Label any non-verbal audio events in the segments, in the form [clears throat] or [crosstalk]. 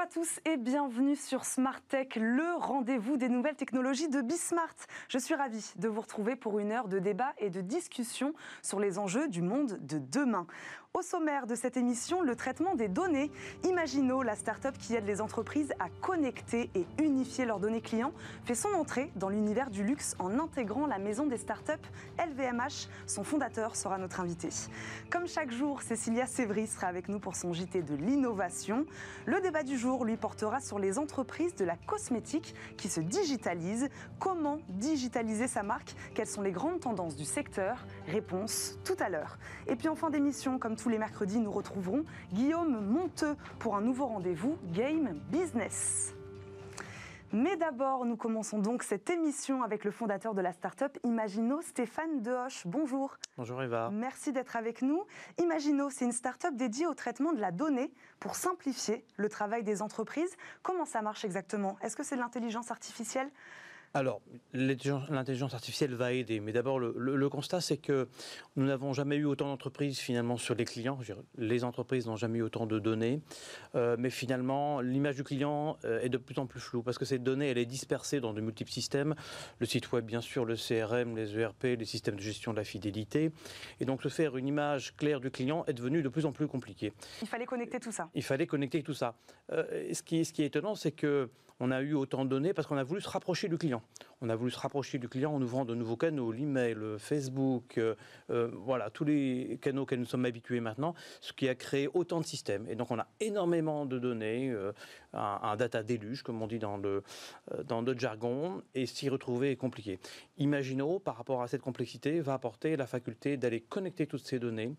À tous et bienvenue sur Smart Tech, le rendez-vous des nouvelles technologies de Bismart. Je suis ravie de vous retrouver pour une heure de débat et de discussion sur les enjeux du monde de demain. Au sommaire de cette émission, le traitement des données. Imagino, la start-up qui aide les entreprises à connecter et unifier leurs données clients, fait son entrée dans l'univers du luxe en intégrant la maison des start-up LVMH. Son fondateur sera notre invité. Comme chaque jour, Cécilia Sévry sera avec nous pour son JT de l'innovation. Le débat du jour lui portera sur les entreprises de la cosmétique qui se digitalisent. Comment digitaliser sa marque? Quelles sont les grandes tendances du secteur? Réponse tout à l'heure. Et puis en fin d'émission, comme tous les mercredis, nous retrouverons Guillaume Monteux pour un nouveau rendez-vous Game Business. Mais d'abord, nous commençons donc cette émission avec le fondateur de la start-up Imagino, Stéphane Dehoche. Bonjour. Bonjour Eva. Merci d'être avec nous. Imagino, c'est une start-up dédiée au traitement de la donnée pour simplifier le travail des entreprises. Comment ça marche exactement? Est-ce que c'est de l'intelligence artificielle? Alors, l'intelligence artificielle va aider, mais d'abord, le, constat, c'est que nous n'avons jamais eu autant d'entreprises finalement sur les clients. Les entreprises n'ont jamais eu autant de données, euh, mais finalement, l'image du client euh, est de plus en plus floue parce que cette donnée, elle est dispersée dans de multiples systèmes. Le site web, bien sûr, le CRM, les ERP, les systèmes de gestion de la fidélité. Et donc, le faire une image claire du client est devenu de plus en plus compliqué. Il fallait connecter tout ça. Il fallait connecter tout ça. Euh, ce, qui, ce qui est étonnant, c'est que on a eu autant de données parce qu'on a voulu se rapprocher du client. On a voulu se rapprocher du client en ouvrant de nouveaux canaux, l'email, Facebook, euh, euh, voilà, tous les canaux que nous sommes habitués maintenant, ce qui a créé autant de systèmes. Et donc on a énormément de données, euh, un, data déluge, comme on dit dans, le, dans notre jargon, et s'y retrouver est compliqué. Imaginons, par rapport à cette complexité, va apporter la faculté d'aller connecter toutes ces données,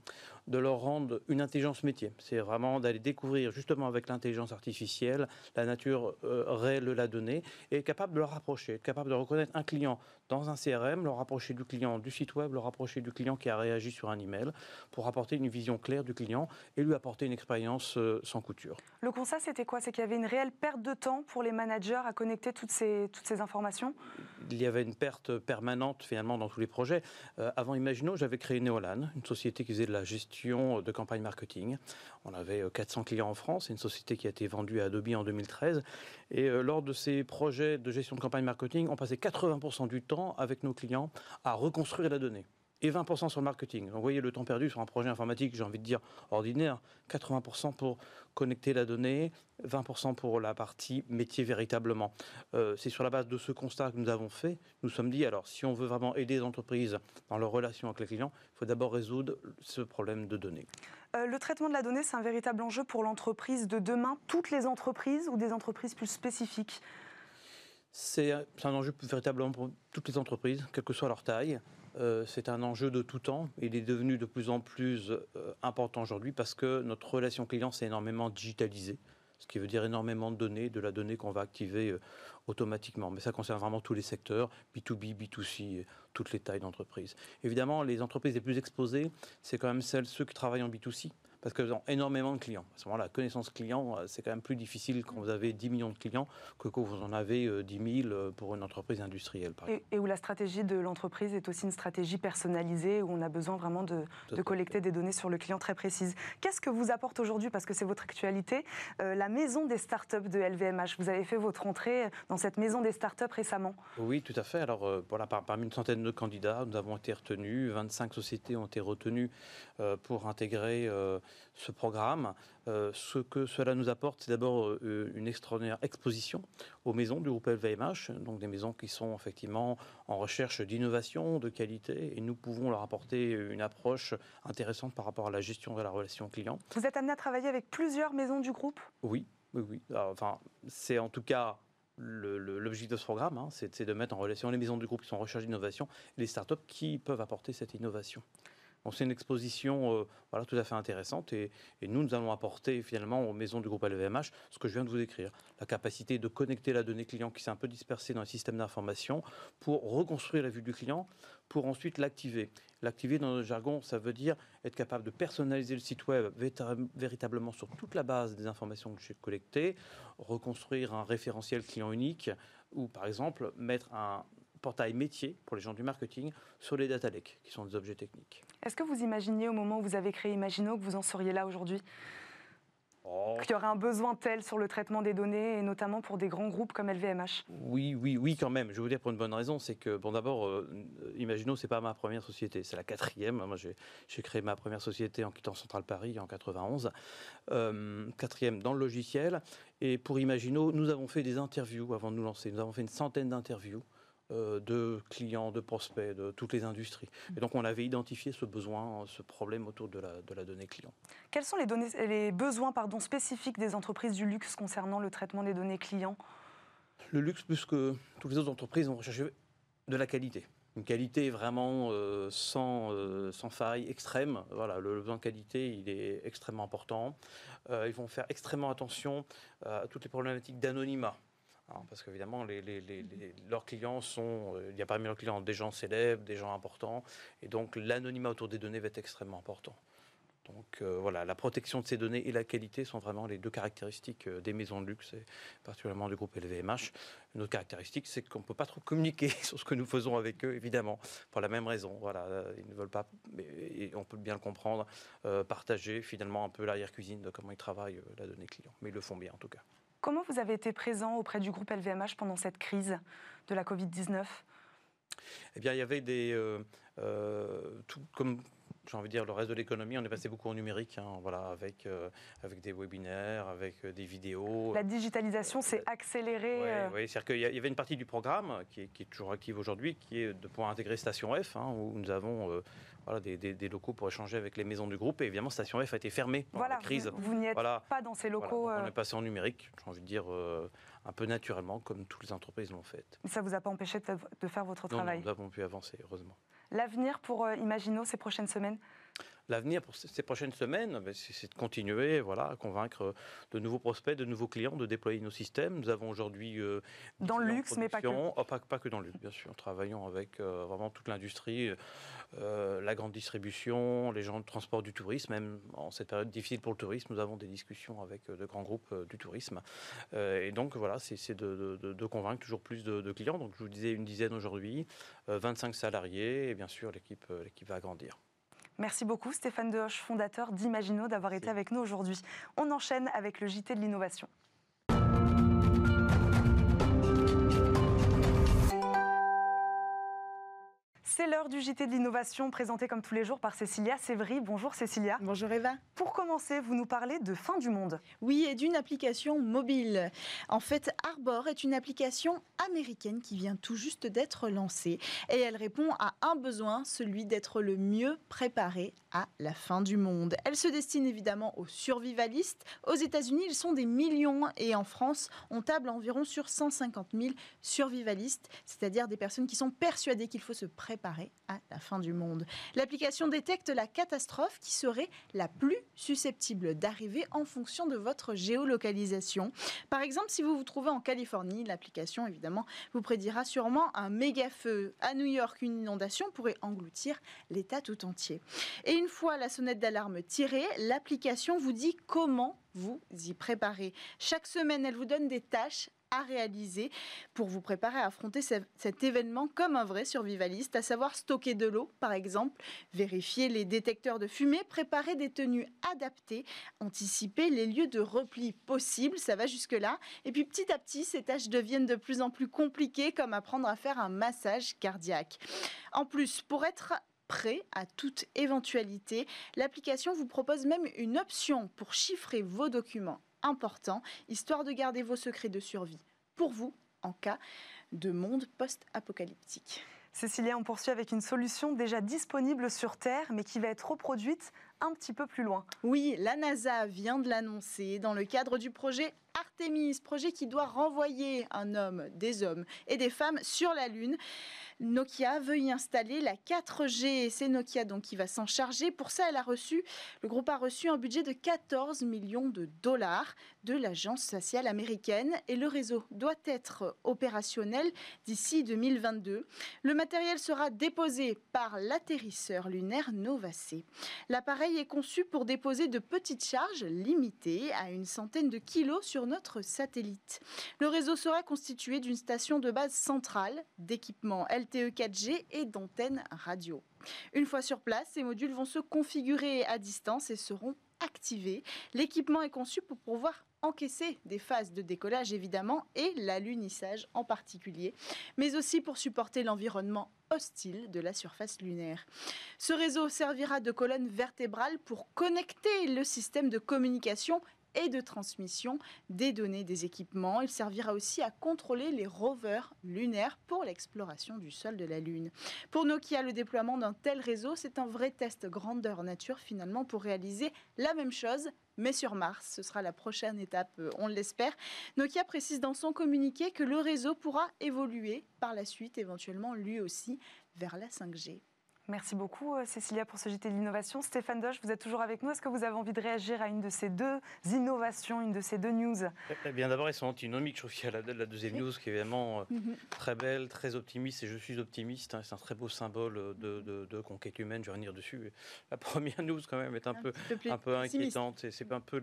de leur rendre une intelligence métier. C'est vraiment d'aller découvrir justement avec l'intelligence artificielle la nature réelle de la donnée et capable de leur rapprocher, capable de reconnaître un client dans un CRM, le rapprocher du client du site web, le rapprocher du client qui a réagi sur un email, pour apporter une vision claire du client et lui apporter une expérience euh, sans couture. Le constat, c'était quoi? C'est qu'il y avait une réelle perte de temps pour les managers à connecter toutes ces, toutes ces informations? Il y avait une perte permanente finalement dans tous les projets. Euh, avant Imagino, j'avais créé Neolan, une société qui faisait de la gestion de campagne marketing. On avait 400 euh, clients en France, c'est une société qui a été vendue à Adobe en 2013. Et lors de ces projets de gestion de campagne marketing, on passait 80% du temps avec nos clients à reconstruire la donnée et 20% sur le marketing. Donc vous voyez le temps perdu sur un projet informatique, j'ai envie de dire ordinaire, 80% pour connecter la donnée, 20% pour la partie métier véritablement. Euh, c'est sur la base de ce constat que nous avons fait, nous sommes dit, alors si on veut vraiment aider les entreprises dans leur relation avec les clients, il faut d'abord résoudre ce problème de données. Euh, le traitement de la donnée, c'est un véritable enjeu pour l'entreprise de demain, toutes les entreprises ou des entreprises plus spécifiques? C'est un enjeu véritablement pour toutes les entreprises, quelle que soit leur taille. Euh, c'est un enjeu de tout temps. Il est devenu de plus en plus euh, important aujourd'hui parce que notre relation client s'est énormément digitalisée, ce qui veut dire énormément de données, de la donnée qu'on va activer euh, automatiquement. Mais ça concerne vraiment tous les secteurs, B2B, B2C, toutes les tailles d'entreprise. Évidemment, les entreprises les plus exposées, c'est quand même celles, ceux qui travaillent en B2C parce qu'elles ont énormément de clients. À ce moment-là, la connaissance client, euh, c'est quand même plus difficile quand vous avez 10 millions de clients que quand vous en avez 10 euh, 000 euh, pour une entreprise industrielle. Par et, et, où la stratégie de l'entreprise est aussi une stratégie personnalisée, où on a besoin vraiment de, de collecter des données sur le client très précises. Qu'est-ce que vous apporte aujourd'hui, parce que c'est votre actualité, la maison des startups de LVMH Vous avez fait votre entrée dans cette maison des startups récemment. Oui, tout à fait. Alors, voilà, parmi une centaine de candidats, nous avons été retenus, 25 sociétés ont été retenues pour intégrer ce programme. Euh, ce que cela nous apporte, c'est d'abord euh, une extraordinaire exposition aux maisons du groupe LVMH, donc des maisons qui sont effectivement en recherche d'innovation, de qualité, et nous pouvons leur apporter une approche intéressante par rapport à la gestion de la relation client. Vous êtes amené à travailler avec plusieurs maisons du groupe? Oui, oui, oui. Enfin, c'est en tout cas l'objectif de ce programme, hein, c'est de mettre en relation les maisons du groupe qui sont en recherche d'innovation et les startups qui peuvent apporter cette innovation c'est une exposition euh, voilà, tout à fait intéressante et, nous, nous allons apporter finalement aux maisons du groupe LVMH ce que je viens de vous décrire. La capacité de connecter la donnée client qui s'est un peu dispersée dans le système d'information pour reconstruire la vue du client, pour ensuite l'activer. L'activer dans le jargon, ça veut dire être capable de personnaliser le site web véritablement sur toute la base des informations que j'ai collectées, reconstruire un référentiel client unique ou par exemple mettre un, portail métier pour les gens du marketing sur les data lakes, qui sont des objets techniques. Est-ce que vous imaginiez au moment où vous avez créé Imagino que vous en seriez là aujourd'hui? Oh. Qu'il y aurait un besoin tel sur le traitement des données, et notamment pour des grands groupes comme LVMH Oui, oui, oui, quand même. Je vais vous dire pour une bonne raison, c'est que, bon, d'abord, euh, Imaginons, ce n'est pas ma première société, c'est la quatrième. Moi, j'ai créé ma première société en quittant Central Paris en 91. Euh, quatrième dans le logiciel. Et pour Imagino, nous avons fait des interviews avant de nous lancer. Nous avons fait une centaine d'interviews de clients, de prospects, de toutes les industries. Et donc on avait identifié ce besoin, ce problème autour de la, de la donnée client. Quels sont les, données, les besoins pardon, spécifiques des entreprises du luxe concernant le traitement des données clients? Le luxe, plus que toutes les autres entreprises, ont recherché de la qualité une qualité vraiment euh, sans, euh, sans faille, extrême. Voilà, le besoin de qualité, il est extrêmement important. Euh, ils vont faire extrêmement attention à toutes les problématiques d'anonymat. Hein, parce qu'évidemment, leurs clients sont, il y a parmi leurs clients des gens célèbres, des gens importants, et donc l'anonymat autour des données va être extrêmement important. Donc euh, voilà, la protection de ces données et la qualité sont vraiment les deux caractéristiques euh, des maisons de luxe, et particulièrement du groupe LVMH. Une autre caractéristique, c'est qu'on ne peut pas trop communiquer [laughs] sur ce que nous faisons avec eux, évidemment, pour la même raison. Voilà, ils ne veulent pas, et on peut bien le comprendre, euh, partager finalement un peu l'arrière-cuisine de comment ils travaillent la donnée client. Mais ils le font bien en tout cas. Comment vous avez été présent auprès du groupe LVMH pendant cette crise de la Covid-19 eh bien, il y avait des, tout, comme j'ai envie de dire, le reste de l'économie, on est passé beaucoup en numérique, hein, voilà, avec, euh, avec des webinaires, avec euh, des vidéos. La digitalisation s'est euh, accélérée. Oui, c'est-à-dire qu'il y avait une partie du programme qui est, qui est toujours active aujourd'hui, qui est de pouvoir intégrer Station F, hein, où nous avons voilà, des, des, locaux pour échanger avec les maisons du groupe. Et évidemment, Station F a été fermée pendant la crise. Vous, n'y êtes pas dans ces locaux. On est passé en numérique, j'ai envie de dire un peu naturellement, comme toutes les entreprises l'ont fait. Mais ça ne vous a pas empêché de, faire votre travail non, Nous avons pu avancer, heureusement. L'avenir pour euh, Imagino ces prochaines semaines? L'avenir pour ces prochaines semaines, ben, c'est de continuer voilà, à convaincre de nouveaux prospects, de nouveaux clients, de déployer nos systèmes. Nous avons aujourd'hui... Euh, dans le luxe, mais pas que. Oh, pas, que dans le luxe, bien sûr. Travaillons avec euh, vraiment toute l'industrie, la grande distribution, les gens de transport du tourisme. Même en cette période difficile pour le tourisme, nous avons des discussions avec de grands groupes du tourisme. et donc, voilà, c'est de, convaincre toujours plus de, clients. Donc, je vous disais une dizaine aujourd'hui, 25 salariés, et bien sûr, l'équipe va grandir. Merci beaucoup Stéphane Dehoche, fondateur d'Imagino, d'avoir été avec nous aujourd'hui. On enchaîne avec le JT de l'innovation. C'est l'heure du JT de l'innovation présenté comme tous les jours par Cécilia Sévry. Bonjour Cécilia. Bonjour Eva. Pour commencer, vous nous parlez de fin du monde. Oui, et d'une application mobile. En fait, Arbor est une application américaine qui vient tout juste d'être lancée et elle répond à un besoin, celui d'être le mieux préparé à la fin du monde. Elle se destine évidemment aux survivalistes. Aux États-Unis, ils sont des millions et en France, on table environ sur 150 000 survivalistes, c'est-à-dire des personnes qui sont persuadées qu'il faut se préparer à la fin du monde. L'application détecte la catastrophe qui serait la plus susceptible d'arriver en fonction de votre géolocalisation. Par exemple, si vous vous trouvez en Californie, l'application évidemment vous prédira sûrement un méga feu. À New York, une inondation pourrait engloutir l'État tout entier. Et une fois la sonnette d'alarme tirée, l'application vous dit comment vous y préparer. Chaque semaine, elle vous donne des tâches à réaliser pour vous préparer à affronter cet événement comme un vrai survivaliste, à savoir stocker de l'eau, par exemple, vérifier les détecteurs de fumée, préparer des tenues adaptées, anticiper les lieux de repli possibles, ça va jusque-là. Et puis petit à petit, ces tâches deviennent de plus en plus compliquées, comme apprendre à faire un massage cardiaque. En plus, pour être prêt à toute éventualité, l'application vous propose même une option pour chiffrer vos documents important, histoire de garder vos secrets de survie pour vous en cas de monde post-apocalyptique. Cécilia, on poursuit avec une solution déjà disponible sur Terre, mais qui va être reproduite un petit peu plus loin. Oui, la NASA vient de l'annoncer dans le cadre du projet Artemis, projet qui doit renvoyer un homme, des hommes et des femmes sur la Lune. Nokia veut y installer la 4G. C'est Nokia donc qui va s'en charger. Pour ça, elle a reçu, le groupe a reçu un budget de 14 millions de dollars de l'agence spatiale américaine et le réseau doit être opérationnel d'ici 2022. Le matériel sera déposé par l'atterrisseur lunaire Novacé. L'appareil est conçu pour déposer de petites charges limitées à une centaine de kilos sur notre satellite. Le réseau sera constitué d'une station de base centrale, d'équipements LTE 4G et d'antennes radio. Une fois sur place, ces modules vont se configurer à distance et seront activée. L'équipement est conçu pour pouvoir encaisser des phases de décollage évidemment et l'alunissage en particulier, mais aussi pour supporter l'environnement hostile de la surface lunaire. Ce réseau servira de colonne vertébrale pour connecter le système de communication et de transmission des données des équipements. Il servira aussi à contrôler les rovers lunaires pour l'exploration du sol de la Lune. Pour Nokia, le déploiement d'un tel réseau, c'est un vrai test grandeur nature finalement pour réaliser la même chose mais sur Mars. Ce sera la prochaine étape, euh, on l'espère. Nokia précise dans son communiqué que le réseau pourra évoluer par la suite, éventuellement lui aussi, vers la 5G. Merci beaucoup, euh, Cécilia, pour ce JT de l'innovation. Stéphane Doche, vous êtes toujours avec nous. Est-ce que vous avez envie de réagir à une de ces deux innovations, une de ces deux news? Eh bien, d'abord, ils sont antinomiques. Je trouve qu'il y a la, deuxième news qui est évidemment euh, mhm. très belle, très optimiste, et je suis optimiste. Hein. c'est un très beau symbole de, conquête humaine. Je vais revenir dessus. La [laughs] première news, quand même, est un, peu, un peu inquiétante. C'est un peu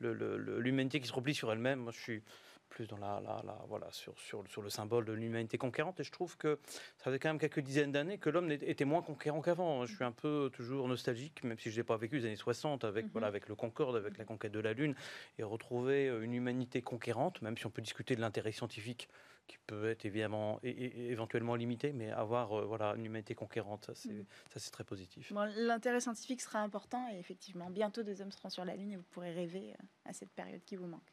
l'humanité qui se replie sur elle-même. Moi, je suis plus dans la, voilà, sur, sur, sur, le symbole de l'humanité conquérante. Et je trouve que ça faisait quand même quelques dizaines d'années que l'homme était moins conquérant qu'avant. Je suis un peu toujours nostalgique, même si je n'ai pas vécu les années 60 avec, mhm. voilà, avec le Concorde, avec la conquête de la Lune, et retrouver euh, une humanité conquérante, même si on peut discuter de l'intérêt scientifique qui peut être évidemment et, éventuellement limité, mais avoir euh, voilà, une humanité conquérante, ça c'est, mhm. très positif. l'intérêt scientifique sera important et effectivement, bientôt des hommes seront sur la Lune et vous pourrez rêver euh, à cette période qui vous manque.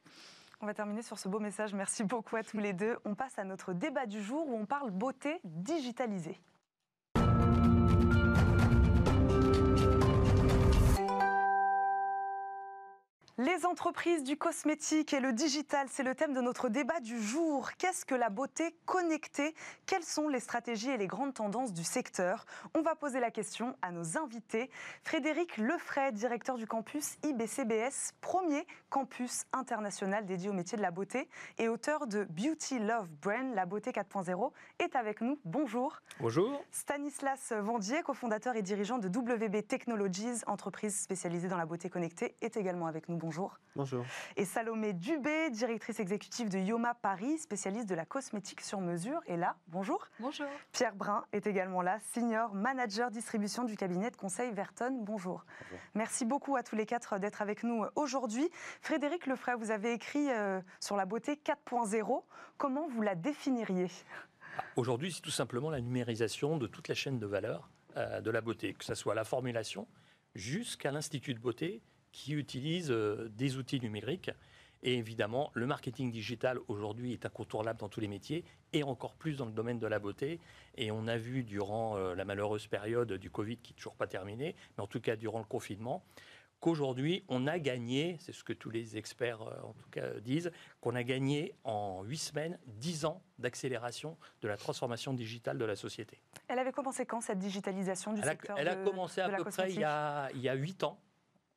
On va terminer sur ce beau message. Merci beaucoup à tous les deux. On passe à notre débat du jour où on parle beauté digitalisée. Les entreprises du cosmétique et le digital, c'est le thème de notre débat du jour. Qu'est-ce que la beauté connectée? Quelles sont les stratégies et les grandes tendances du secteur? On va poser la question à nos invités. Frédéric Lefray, directeur du campus IBCBS, premier campus international dédié au métier de la beauté et auteur de Beauty Love Brand, la beauté 4.0, est avec nous. Bonjour. Bonjour. Stanislas Vendier, cofondateur et dirigeant de WB Technologies, entreprise spécialisée dans la beauté connectée, est également avec nous bonjour. Bonjour. Et Salomé Dubé, directrice exécutive de Yoma Paris, spécialiste de la cosmétique sur mesure, est là. Bonjour. Bonjour. Pierre Brun est également là, senior manager distribution du cabinet de conseil Verton. Bonjour. Merci beaucoup à tous les quatre d'être avec nous aujourd'hui. Frédéric Lefray, vous avez écrit euh, sur la beauté 4.0. Comment vous la définiriez? Aujourd'hui, c'est tout simplement la numérisation de toute la chaîne de valeur euh, de la beauté, que ce soit la formulation jusqu'à l'institut de beauté qui utilisent euh, des outils numériques. Et évidemment, le marketing digital aujourd'hui est incontournable dans tous les métiers et encore plus dans le domaine de la beauté. Et on a vu durant euh, la malheureuse période du Covid qui n'est toujours pas terminée, mais en tout cas durant le confinement, qu'aujourd'hui on a gagné, c'est ce que tous les experts euh, en tout cas disent, qu'on a gagné en huit semaines dix ans d'accélération de la transformation digitale de la société. Elle avait commencé quand cette digitalisation du secteur Elle a commencé à peu près il y a, il y a 8 ans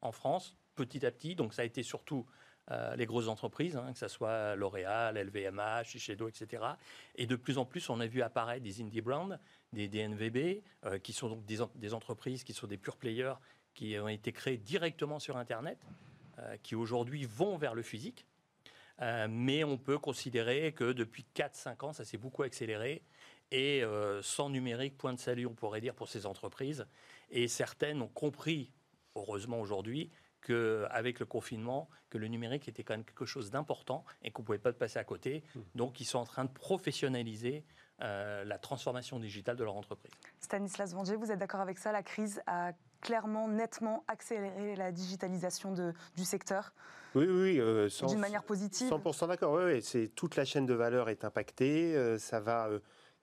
en France, petit à petit. Donc ça a été surtout euh, les grosses entreprises, hein, que ce soit L'Oréal, LVMH, Shiseido, etc. Et de plus en plus, on a vu apparaître des indie brands, des DNVB, euh, qui sont donc des, entreprises qui sont des pure players, qui ont été créées directement sur Internet, euh, qui aujourd'hui vont vers le physique. mais on peut considérer que depuis 4-5 ans, ça s'est beaucoup accéléré. Et sans numérique, point de salut, on pourrait dire, pour ces entreprises. Et certaines ont compris heureusement aujourd'hui, qu'avec le confinement, que le numérique était quand même quelque chose d'important et qu'on ne pouvait pas passer à côté. Mmh. Donc, ils sont en train de professionnaliser euh, la transformation digitale de leur entreprise. Stanislas Vandier, vous êtes d'accord avec ça? La crise a clairement, nettement accéléré la digitalisation de, du secteur? Oui, oui, euh, d'une manière positive? 100% d'accord. Oui, c'est toute la chaîne de valeur est impactée. Euh, ça va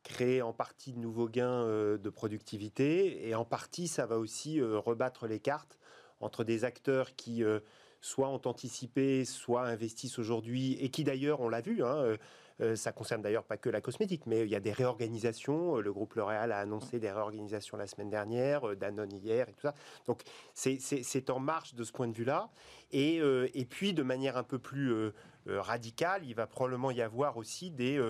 créer en partie de nouveaux gains de productivité et en partie ça va aussi rebattre les cartes entre des acteurs qui euh, soit ont anticipé, soit investissent aujourd'hui, et qui d'ailleurs, on l'a vu, hein, euh, euh, ça concerne d'ailleurs pas que la cosmétique, mais il y a des réorganisations. Le groupe L'Oréal a annoncé des réorganisations la semaine dernière, Danone hier et tout ça. Donc c'est en marche de ce point de vue-là. Et, et, puis de manière un peu plus radicale, il va probablement y avoir aussi des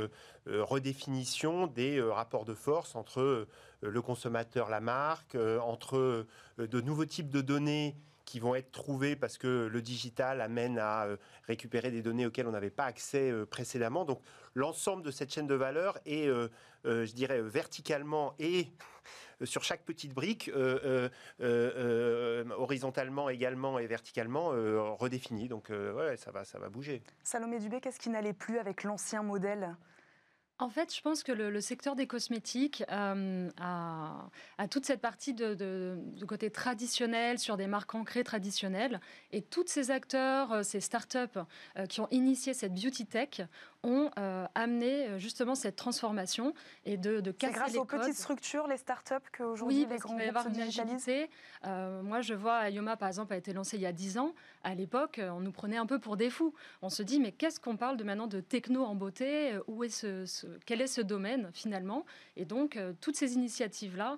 redéfinitions des rapports de force entre le consommateur, la marque, entre de nouveaux types de données qui vont être trouvés parce que le digital amène à récupérer des données auxquelles on n'avait pas accès précédemment. Donc l'ensemble de cette chaîne de valeur est, je dirais, verticalement et sur chaque petite brique, horizontalement également et verticalement, redéfinie. Donc ouais, ça va, ça va bouger. Salomé Dubé, qu'est-ce qui n'allait plus avec l'ancien modèle? En fait, je pense que le, secteur des cosmétiques euh, a, toute cette partie de, côté traditionnel, sur des marques ancrées traditionnelles. Et tous ces acteurs, euh, ces startups euh, qui ont initié cette beauty tech ont euh, amené justement cette transformation et de, de casser grâce aux petites structures, les startups, qu'aujourd'hui les grands groupes se digitalisent Moi, je vois, Yoma, par exemple, a été lancé il y a 10 ans. À l'époque, on nous prenait un peu pour des fous. On se dit, mais qu'est-ce qu'on parle de maintenant de techno en beauté? Où est ce, Quel est ce domaine, finalement Et donc, toutes ces initiatives-là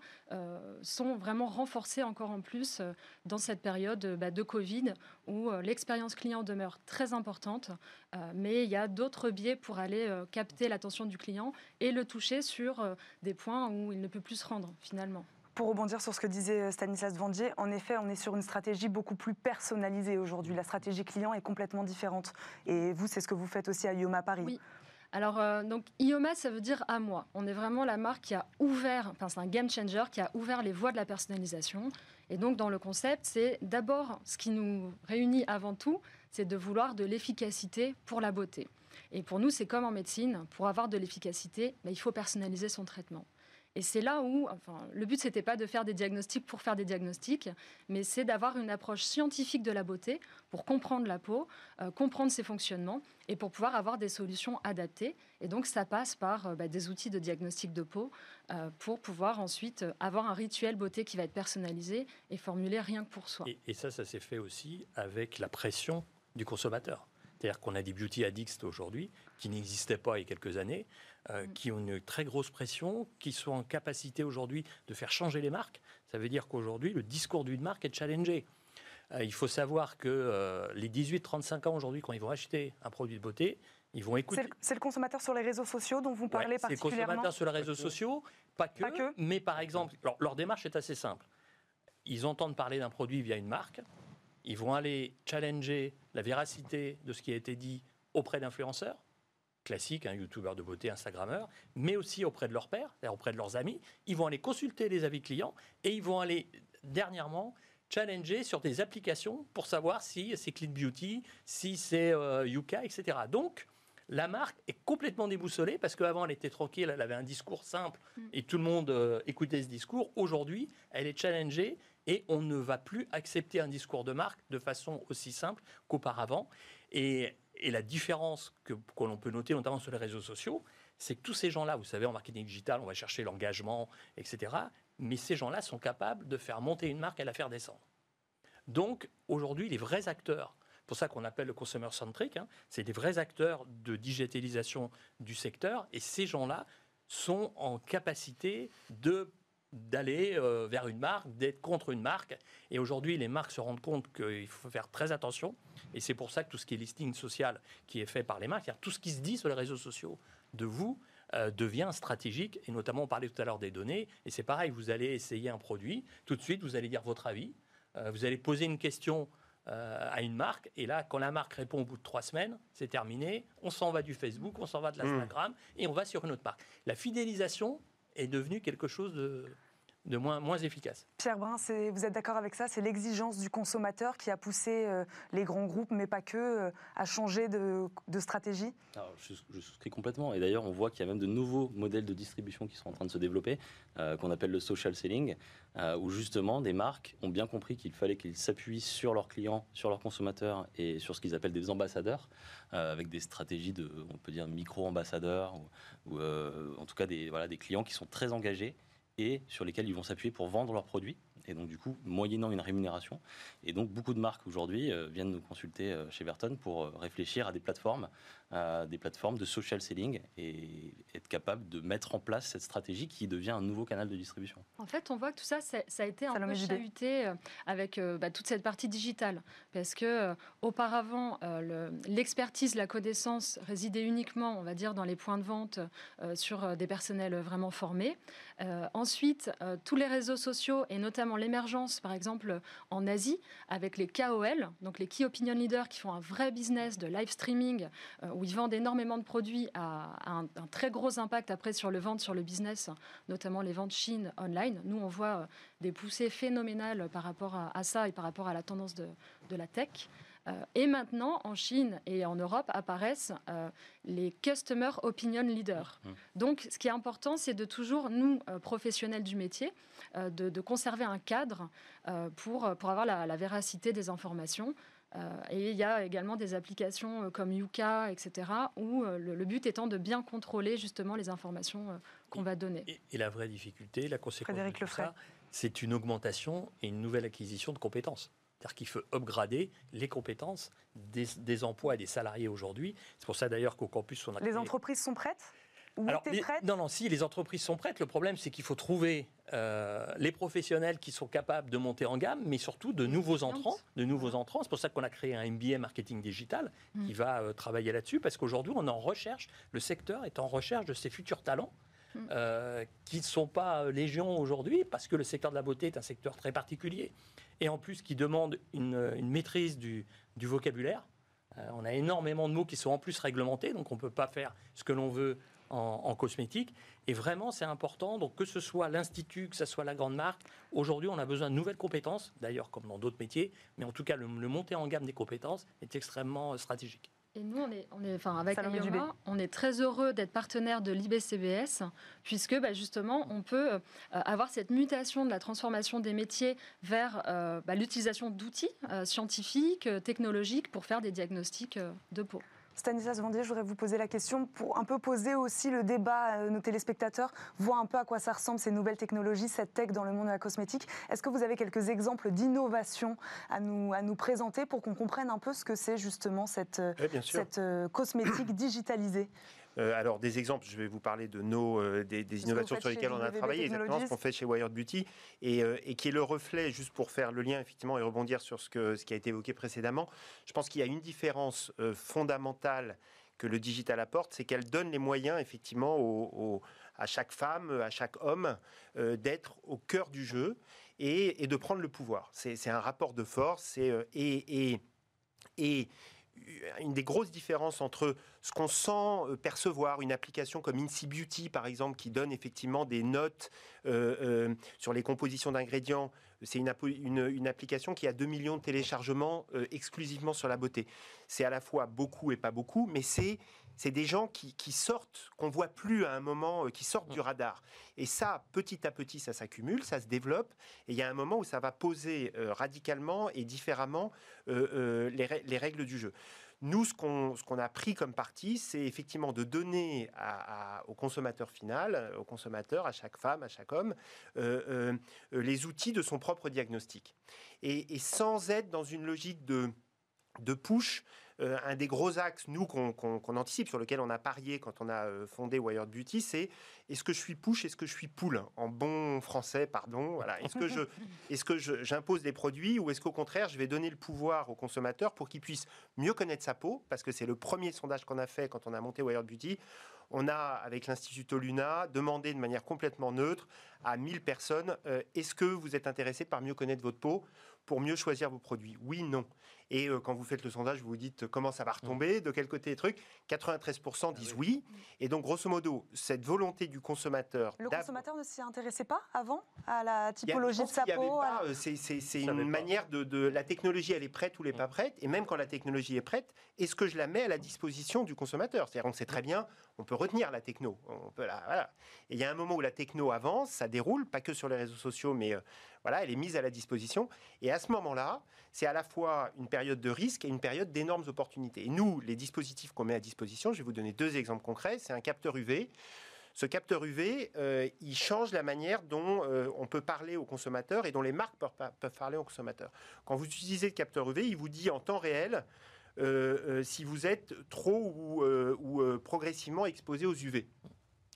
sont vraiment renforcées encore en plus dans cette période bah, de Covid, où l'expérience client demeure très importante, mais il y a d'autres biais pour aller euh, capter l'attention du client et le toucher sur euh, des points où il ne peut plus se rendre finalement. Pour rebondir sur ce que disait euh, Stanislas Vandier, en effet, on est sur une stratégie beaucoup plus personnalisée aujourd'hui. La stratégie client est complètement différente. Et vous, c'est ce que vous faites aussi à IOMA Paris. Oui. Alors, donc, IOMA, ça veut dire à moi. On est vraiment la marque qui a ouvert, enfin, c'est un game changer, qui a ouvert les voies de la personnalisation. Et donc, dans le concept, c'est d'abord, ce qui nous réunit avant tout, c'est de vouloir de l'efficacité pour la beauté. Et pour nous, c'est comme en médecine, pour avoir de l'efficacité, bah, il faut personnaliser son traitement. Et c'est là où, enfin, le but, n'était pas de faire des diagnostics pour faire des diagnostics, mais c'est d'avoir une approche scientifique de la beauté pour comprendre la peau, euh, comprendre ses fonctionnements et pour pouvoir avoir des solutions adaptées. Et donc, ça passe par euh, bah, des outils de diagnostic de peau euh, pour pouvoir ensuite avoir un rituel beauté qui va être personnalisé et formulé rien que pour soi. et ça, ça s'est fait aussi avec la pression du consommateur. C'est-à-dire qu'on a des beauty addicts aujourd'hui qui n'existaient pas il y a quelques années, euh, qui ont une très grosse pression, qui sont en capacité aujourd'hui de faire changer les marques. Ça veut dire qu'aujourd'hui, le discours d'une marque est challengé. Euh, il faut savoir que euh, les 18-35 ans aujourd'hui, quand ils vont acheter un produit de beauté, ils vont écouter. C'est le, consommateur sur les réseaux sociaux dont vous parlez particulièrement. C'est le consommateur sur les réseaux sociaux, pas que, pas que. mais par exemple, leur démarche est assez simple. Ils entendent parler d'un produit via une marque, ils vont aller challenger la véracité de ce qui a été dit auprès d'influenceurs, classiques, un youtubeur de beauté, instagrammeur, mais aussi auprès de leurs pairs, auprès de leurs amis. Ils vont aller consulter les avis clients et ils vont aller, dernièrement, challenger sur des applications pour savoir si c'est Clean Beauty, si c'est euh, Yuka, etc. Donc, la marque est complètement déboussolée parce qu'avant elle était tranquille, elle avait un discours simple mm. et tout le monde euh, écoutait ce discours. Aujourd'hui, elle est challengée et on ne va plus accepter un discours de marque de façon aussi simple qu'auparavant. Et, la différence que, l'on peut noter, notamment sur les réseaux sociaux, c'est que tous ces gens-là, vous savez, en marketing digital, on va chercher l'engagement, etc. Mais ces gens-là sont capables de faire monter une marque et la faire descendre. Donc, aujourd'hui, les vrais acteurs, pour ça qu'on appelle le consumer centric, hein, c'est des vrais acteurs de digitalisation du secteur, et ces gens-là sont en capacité de d'aller euh, vers une marque, d'être contre une marque. Et aujourd'hui, les marques se rendent compte qu'il faut faire très attention. Et c'est pour ça que tout ce qui est listing social qui est fait par les marques, c'est-à-dire tout ce qui se dit sur les réseaux sociaux de vous, euh, devient stratégique. Et notamment, on parlait tout à l'heure des données. Et c'est pareil, vous allez essayer un produit, tout de suite, vous allez dire votre avis. Euh, vous allez poser une question à une marque. Et là, quand la marque répond au bout de trois semaines, c'est terminé. On s'en va du Facebook, on s'en va de l'Instagram et on va sur une autre marque. La fidélisation, est devenu quelque chose de, de moins, moins efficace. Pierre Brun, vous êtes d'accord avec ça? C'est l'exigence du consommateur qui a poussé euh, les grands groupes, mais pas que, euh, à changer de, stratégie? Je, souscris complètement. Et d'ailleurs, on voit qu'il y a même de nouveaux modèles de distribution qui sont en train de se développer, euh, qu'on appelle le social selling, où justement des marques ont bien compris qu'il fallait qu'ils s'appuient sur leurs clients, sur leurs consommateurs et sur ce qu'ils appellent des ambassadeurs, avec des stratégies de, on peut dire, micro-ambassadeurs, ou, ou en tout cas des, voilà, des clients qui sont très engagés et sur lesquels ils vont s'appuyer pour vendre leurs produits, et donc du coup, moyennant une rémunération. Et donc beaucoup de marques aujourd'hui euh, viennent nous consulter euh, chez Burton pour euh, réfléchir à des plateformes des plateformes de social selling et être capable de mettre en place cette stratégie qui devient un nouveau canal de distribution. En fait, on voit que tout ça, ça, a été un peu chahuté avec bah, toute cette partie digitale. Parce que auparavant, l'expertise, la connaissance résidait uniquement, on va dire, dans les points de vente sur des personnels vraiment formés. ensuite, tous les réseaux sociaux et notamment l'émergence, par exemple, en Asie, avec les KOL, donc les Key Opinion Leaders qui font un vrai business de live streaming, euh, où ils vendent énormément de produits à, un, très gros impact après sur le vente, sur le business, notamment les ventes Chine online. Nous, on voit euh, des poussées phénoménales par rapport à, ça et par rapport à la tendance de, de la tech. Euh, et maintenant, en Chine et en Europe apparaissent euh, les Customer Opinion Leaders. Mmh. Donc, ce qui est important, c'est de toujours, nous, euh, professionnels du métier, de, conserver un cadre pour, pour avoir la, véracité des informations. Et il y a également des applications comme Yuka, etc., où le, but étant de bien contrôler justement les informations qu'on va donner. Et, la vraie difficulté, la conséquence de ça, c'est une augmentation et une nouvelle acquisition de compétences. C'est-à-dire qu'il faut upgrader les compétences des, emplois et des salariés aujourd'hui. C'est pour ça d'ailleurs qu'au campus, on a... Les entreprises sont prêtes? Alors, non, non, si les entreprises sont prêtes, le problème c'est qu'il faut trouver euh, les professionnels qui sont capables de monter en gamme, mais surtout de nouveaux entrants, de nouveaux entrants. C'est pour ça qu'on a créé un MBA marketing digital qui mm. va euh, travailler là-dessus, parce qu'aujourd'hui on est en recherche, le secteur est en recherche de ses futurs talents. Mm. Euh, qui ne sont pas légion aujourd'hui, parce que le secteur de la beauté est un secteur très particulier et en plus qui demande une, maîtrise du, vocabulaire. Euh, on a énormément de mots qui sont en plus réglementés, donc on ne peut pas faire ce que l'on veut en, cosmétique. Et vraiment, c'est important, donc que ce soit l'institut, que ce soit la grande marque, aujourd'hui, on a besoin de nouvelles compétences, d'ailleurs comme dans d'autres métiers, mais en tout cas, le, le monter en gamme des compétences est extrêmement stratégique. Et nous, on est, on est enfin, avec Ayoma, on est très heureux d'être partenaire de l'IBCBS, puisque bah, justement, on peut euh, avoir cette mutation de la transformation des métiers vers euh, bah, l'utilisation d'outils euh, scientifiques, technologiques pour faire des diagnostics de peau. Stanislas Vendier, je voudrais vous poser la question pour un peu poser aussi le débat. Euh, nos téléspectateurs voient un peu à quoi ça ressemble ces nouvelles technologies, cette tech dans le monde de la cosmétique. Est-ce que vous avez quelques exemples d'innovation à nous, à nous présenter pour qu'on comprenne un peu ce que c'est justement cette, cette euh, cosmétique [coughs] digitalisée? euh, alors, des exemples, je vais vous parler de nos, euh, des, innovations sur lesquelles on a travaillé, exactement ce qu'on fait chez Wired Beauty, euh, et, qui est le reflet, juste pour faire le lien effectivement et rebondir sur ce, que, ce qui a été évoqué précédemment. Je pense qu'il y a une différence fondamentale que le digital apporte, c'est qu'elle donne les moyens effectivement à chaque femme, à chaque homme, d'être au cœur du jeu et, de prendre le pouvoir. C'est un rapport de force et, et, et une des grosses différences entre ce qu'on sent euh, percevoir, une application comme Incy Beauty par exemple, qui donne effectivement des notes euh, euh, sur les compositions d'ingrédients, c'est une, une, application qui a 2 millions de téléchargements exclusivement sur la beauté. C'est à la fois beaucoup et pas beaucoup, mais c'est c'est des gens qui, sortent, qu'on voit plus à un moment, qui sortent du radar. Et ça, petit à petit, ça s'accumule, ça se développe. Et il y a un moment où ça va poser radicalement et différemment les, les, règles du jeu. Nous, ce qu'on a pris comme parti, c'est effectivement de donner au consommateur final, au consommateur, à chaque femme, à chaque homme, euh, euh, les outils de son propre diagnostic. Et, sans être dans une logique de, de push, euh, un des gros axes, nous, qu'on anticipe, sur lequel on a parié quand on a euh, fondé Wired Beauty, c'est est-ce que je suis push, est-ce que je suis poule En bon français, pardon. Voilà. Est-ce que je, [laughs] est-ce que j'impose des produits ou est-ce qu'au contraire, je vais donner le pouvoir au consommateur pour qu'il puisse mieux connaître sa peau? Parce que c'est le premier sondage qu'on a fait quand on a monté Wired Beauty. On a, avec l'Institut Luna, demandé de manière complètement neutre à 1000 personnes euh, est-ce que vous êtes intéressé par mieux connaître votre peau pour mieux choisir vos produits? Oui, non. Et euh, quand vous faites le sondage, vous vous dites euh, comment ça va retomber, de quel côté les trucs. 93% disent ah oui. Et donc, grosso modo, cette volonté du consommateur. Le consommateur ne s'y intéressait pas avant à la typologie de sa peau euh, C'est une manière de, La technologie, elle est prête ou elle n'est pas prête. Et même quand la technologie est prête, est-ce que je la mets à la disposition du consommateur? C'est-à-dire, on sait très bien, on peut retenir la techno. On peut la, voilà. Et il y a un moment où la techno avance, ça déroule, pas que sur les réseaux sociaux, mais voilà, elle est mise à la disposition. Et à ce moment-là, c'est à la fois une période de risque et une période d'énormes opportunités. Nous, les dispositifs qu'on met à disposition, je vais vous donner deux exemples concrets. C'est un capteur UV. Ce capteur UV, euh, il change la manière dont euh, on peut parler aux consommateurs et dont les marques peuvent, parler aux consommateurs. Quand vous utilisez le capteur UV, il vous dit en temps réel si vous êtes trop ou, progressivement exposé aux UV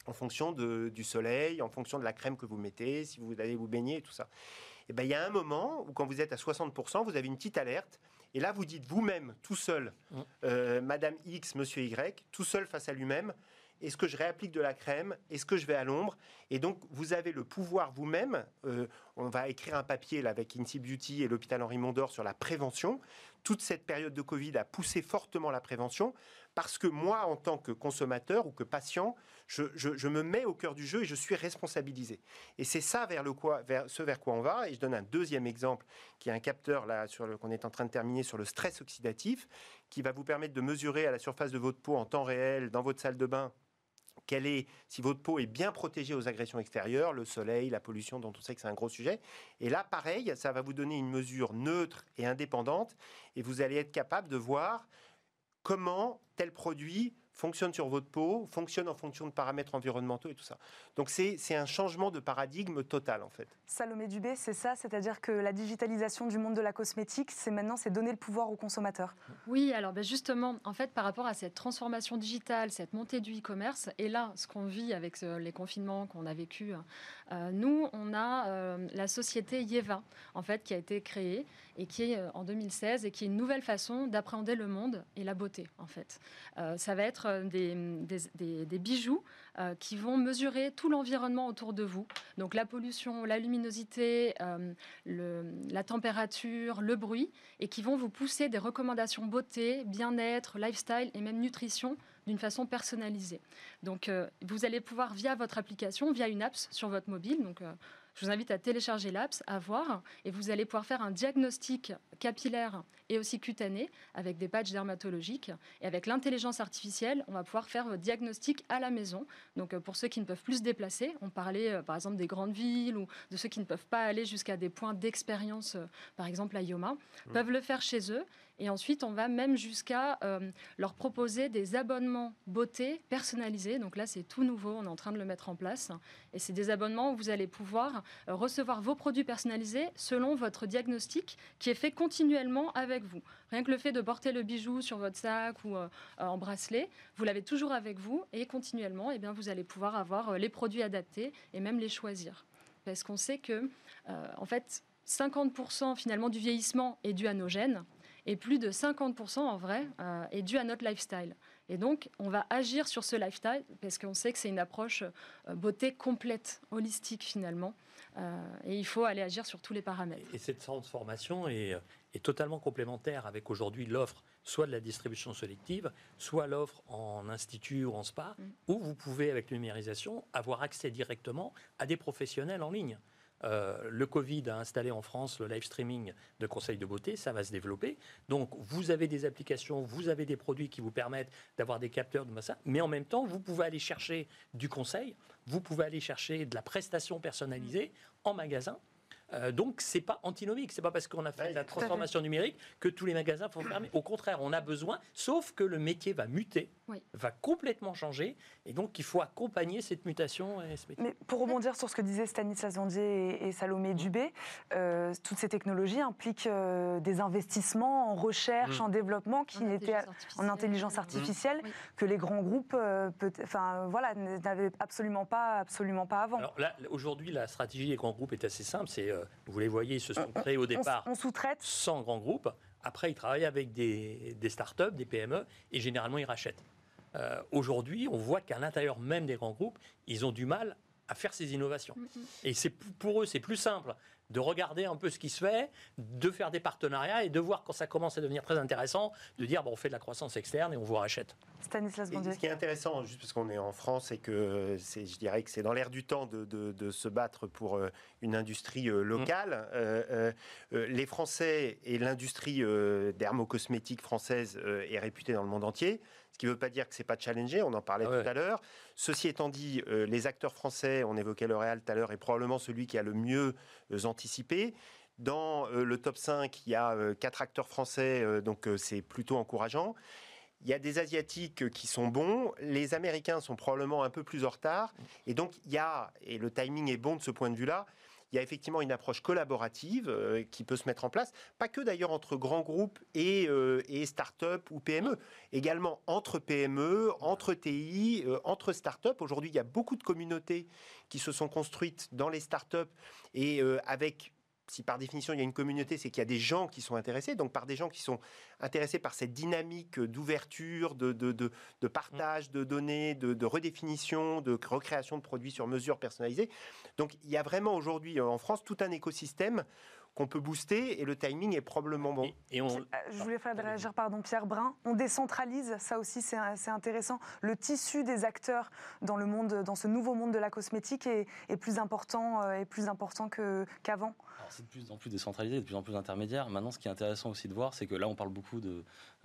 en fonction du soleil, en fonction de la crème que vous mettez, si vous allez vous baigner et tout ça. Et eh ben, il y a un moment où quand vous êtes à 60%, vous avez une petite alerte. Et là, vous dites vous-même, tout seul, mmh. Madame X, Monsieur Y, tout seul face à lui-même, est-ce que je réapplique de la crème Est-ce que je vais à l'ombre? Et donc, vous avez le pouvoir vous-même. Euh, on va écrire un papier là, avec Inti Beauty et l'hôpital Henri Mondor sur la prévention. Toute cette période de Covid a poussé fortement la prévention parce que moi, en tant que consommateur ou que patient, je, me mets au cœur du jeu et je suis responsabilisé. Et c'est ça vers, le quoi, vers ce vers quoi on va. Et je donne un deuxième exemple qui est un capteur là sur le qu'on est en train de terminer sur le stress oxydatif, qui va vous permettre de mesurer à la surface de votre peau en temps réel dans votre salle de bain est, si votre peau est bien protégée aux agressions extérieures, le soleil, la pollution, dont on sait que c'est un gros sujet. Et là, pareil, ça va vous donner une mesure neutre et indépendante, et vous allez être capable de voir comment tel produit fonctionne sur votre peau, fonctionne en fonction de paramètres environnementaux et tout ça. Donc c'est un changement de paradigme total en fait. Salomé Dubé, c'est ça, c'est-à-dire que la digitalisation du monde de la cosmétique, c'est maintenant c'est donner le pouvoir aux consommateurs. Oui, alors ben justement, en fait, par rapport à cette transformation digitale, cette montée du e-commerce, et là, ce qu'on vit avec les confinements qu'on a vécu, euh, nous, on a euh, la société Yeva, en fait, qui a été créée et qui est euh, en 2016 et qui est une nouvelle façon d'appréhender le monde et la beauté, en fait. ça va être des, bijoux euh, qui vont mesurer tout l'environnement autour de vous. Donc la pollution, la luminosité, euh, la température, le bruit, et qui vont vous pousser des recommandations beauté, bien-être, lifestyle et même nutrition d'une façon personnalisée. Donc, euh, vous allez pouvoir, via votre application, via une app sur votre mobile, donc je vous invite à télécharger l'apps, à voir, et vous allez pouvoir faire un diagnostic capillaire et aussi cutané avec des patchs dermatologiques. Et avec l'intelligence artificielle, on va pouvoir faire un diagnostic à la maison. Donc euh, pour ceux qui ne peuvent plus se déplacer, on parlait euh, par exemple des grandes villes ou de ceux qui ne peuvent pas aller jusqu'à des points d'expérience, euh, par exemple à Yoma, mmh. peuvent le faire chez eux et ensuite, on va même jusqu'à euh, leur proposer des abonnements beauté personnalisés. Donc là, c'est tout nouveau, on est en train de le mettre en place. Et c'est des abonnements où vous allez pouvoir euh, recevoir vos produits personnalisés selon votre diagnostic qui est fait continuellement avec vous. Rien que le fait de porter le bijou sur votre sac ou euh, en bracelet, vous l'avez toujours avec vous et continuellement, eh bien, vous allez pouvoir avoir les produits adaptés et même les choisir. Parce qu'on sait que, en fait, 50% finalement du vieillissement est dû à nos gènes et plus de 50% en vrai euh, est dû à notre lifestyle. Et donc, on va agir sur ce lifestyle parce qu'on sait que c'est une approche euh, beauté complète, holistique finalement. Euh, et il faut aller agir sur tous les paramètres. Et, cette transformation est, est, totalement complémentaire avec aujourd'hui l'offre soit de la distribution sélective, soit l'offre en institut ou en spa, mm. où vous pouvez, avec la numérisation, avoir accès directement à des professionnels en ligne. Euh, le Covid a installé en France le live streaming de conseils de beauté, ça va se développer. Donc vous avez des applications, vous avez des produits qui vous permettent d'avoir des capteurs de ça, mais en même temps, vous pouvez aller chercher du conseil, vous pouvez aller chercher de la prestation personnalisée en magasin euh, donc, c'est pas antinomique. C'est pas parce qu'on a fait la transformation numérique que tous les magasins vont fermer. Au contraire, on a besoin, sauf que le métier va muter, va complètement changer, et donc il faut accompagner cette mutation. Mais pour rebondir sur ce que disaient Stanislas Zandier et, Salomé mmh. Dubé, euh, toutes ces technologies impliquent euh, des investissements en recherche, mmh. en développement, qui n'étaient en intelligence artificielle, que les grands groupes, enfin voilà, n'avaient absolument pas, absolument pas avant. Alors là, aujourd'hui, la stratégie des grands groupes est assez simple. C'est vous les voyez, ils se sont créés au départ on, sous-traite. sans grands groupes. Après, ils travaillent avec des, des start-up, des PME, et généralement, ils rachètent. Euh, aujourd'hui, on voit qu'à l'intérieur même des grands groupes, ils ont du mal à faire ces innovations. Mm, mm. Et c'est pour eux, c'est plus simple de regarder un peu ce qui se fait, de faire des partenariats et de voir quand ça commence à devenir très intéressant, de dire bon, on fait de la croissance externe et on vous rachète. Stanislas Ce qui est intéressant, juste parce qu'on est en France et que je dirais que c'est dans l'air du temps de, de, se battre pour euh, une industrie euh, locale. Mmh. Euh, les Français et l'industrie dermocosmétique française est réputée dans le monde entier ce qui ne veut pas dire que c'est pas challengé, on en parlait ah tout à l'heure. Ceci étant dit, les acteurs français, on évoquait L'Oréal tout à l'heure, est probablement celui qui a le mieux anticipé. Dans euh, le top 5, il y a euh, quatre acteurs français, euh, donc c'est plutôt encourageant. Il y a des Asiatiques qui sont bons, les Américains sont probablement un peu plus en retard, et donc il y a, et le timing est bon de ce point de vue-là, il y a effectivement une approche collaborative euh, qui peut se mettre en place, pas que d'ailleurs entre grands groupes et, euh, et start-up ou PME, également entre PME, entre TI, euh, entre start-up. Aujourd'hui, il y a beaucoup de communautés qui se sont construites dans les start-up et avec si par définition il y a une communauté, c'est qu'il y a des gens qui sont intéressés, donc par des gens qui sont intéressés par cette dynamique d'ouverture, de, de, de, partage de données, de, redéfinition, de recréation de produits sur mesure personnalisés. Donc il y a vraiment aujourd'hui en France tout un écosystème qu'on peut booster et le timing est probablement bon. Et, on... Euh, je voulais faire réagir, pardon, Pierre Brun. On décentralise, ça aussi c'est intéressant. Le tissu des acteurs dans le monde, dans ce nouveau monde de la cosmétique est, plus important, est plus important euh, qu'avant c'est de plus en plus décentralisé, de plus en plus intermédiaire. Maintenant, ce qui est intéressant aussi de voir, c'est que là, on parle beaucoup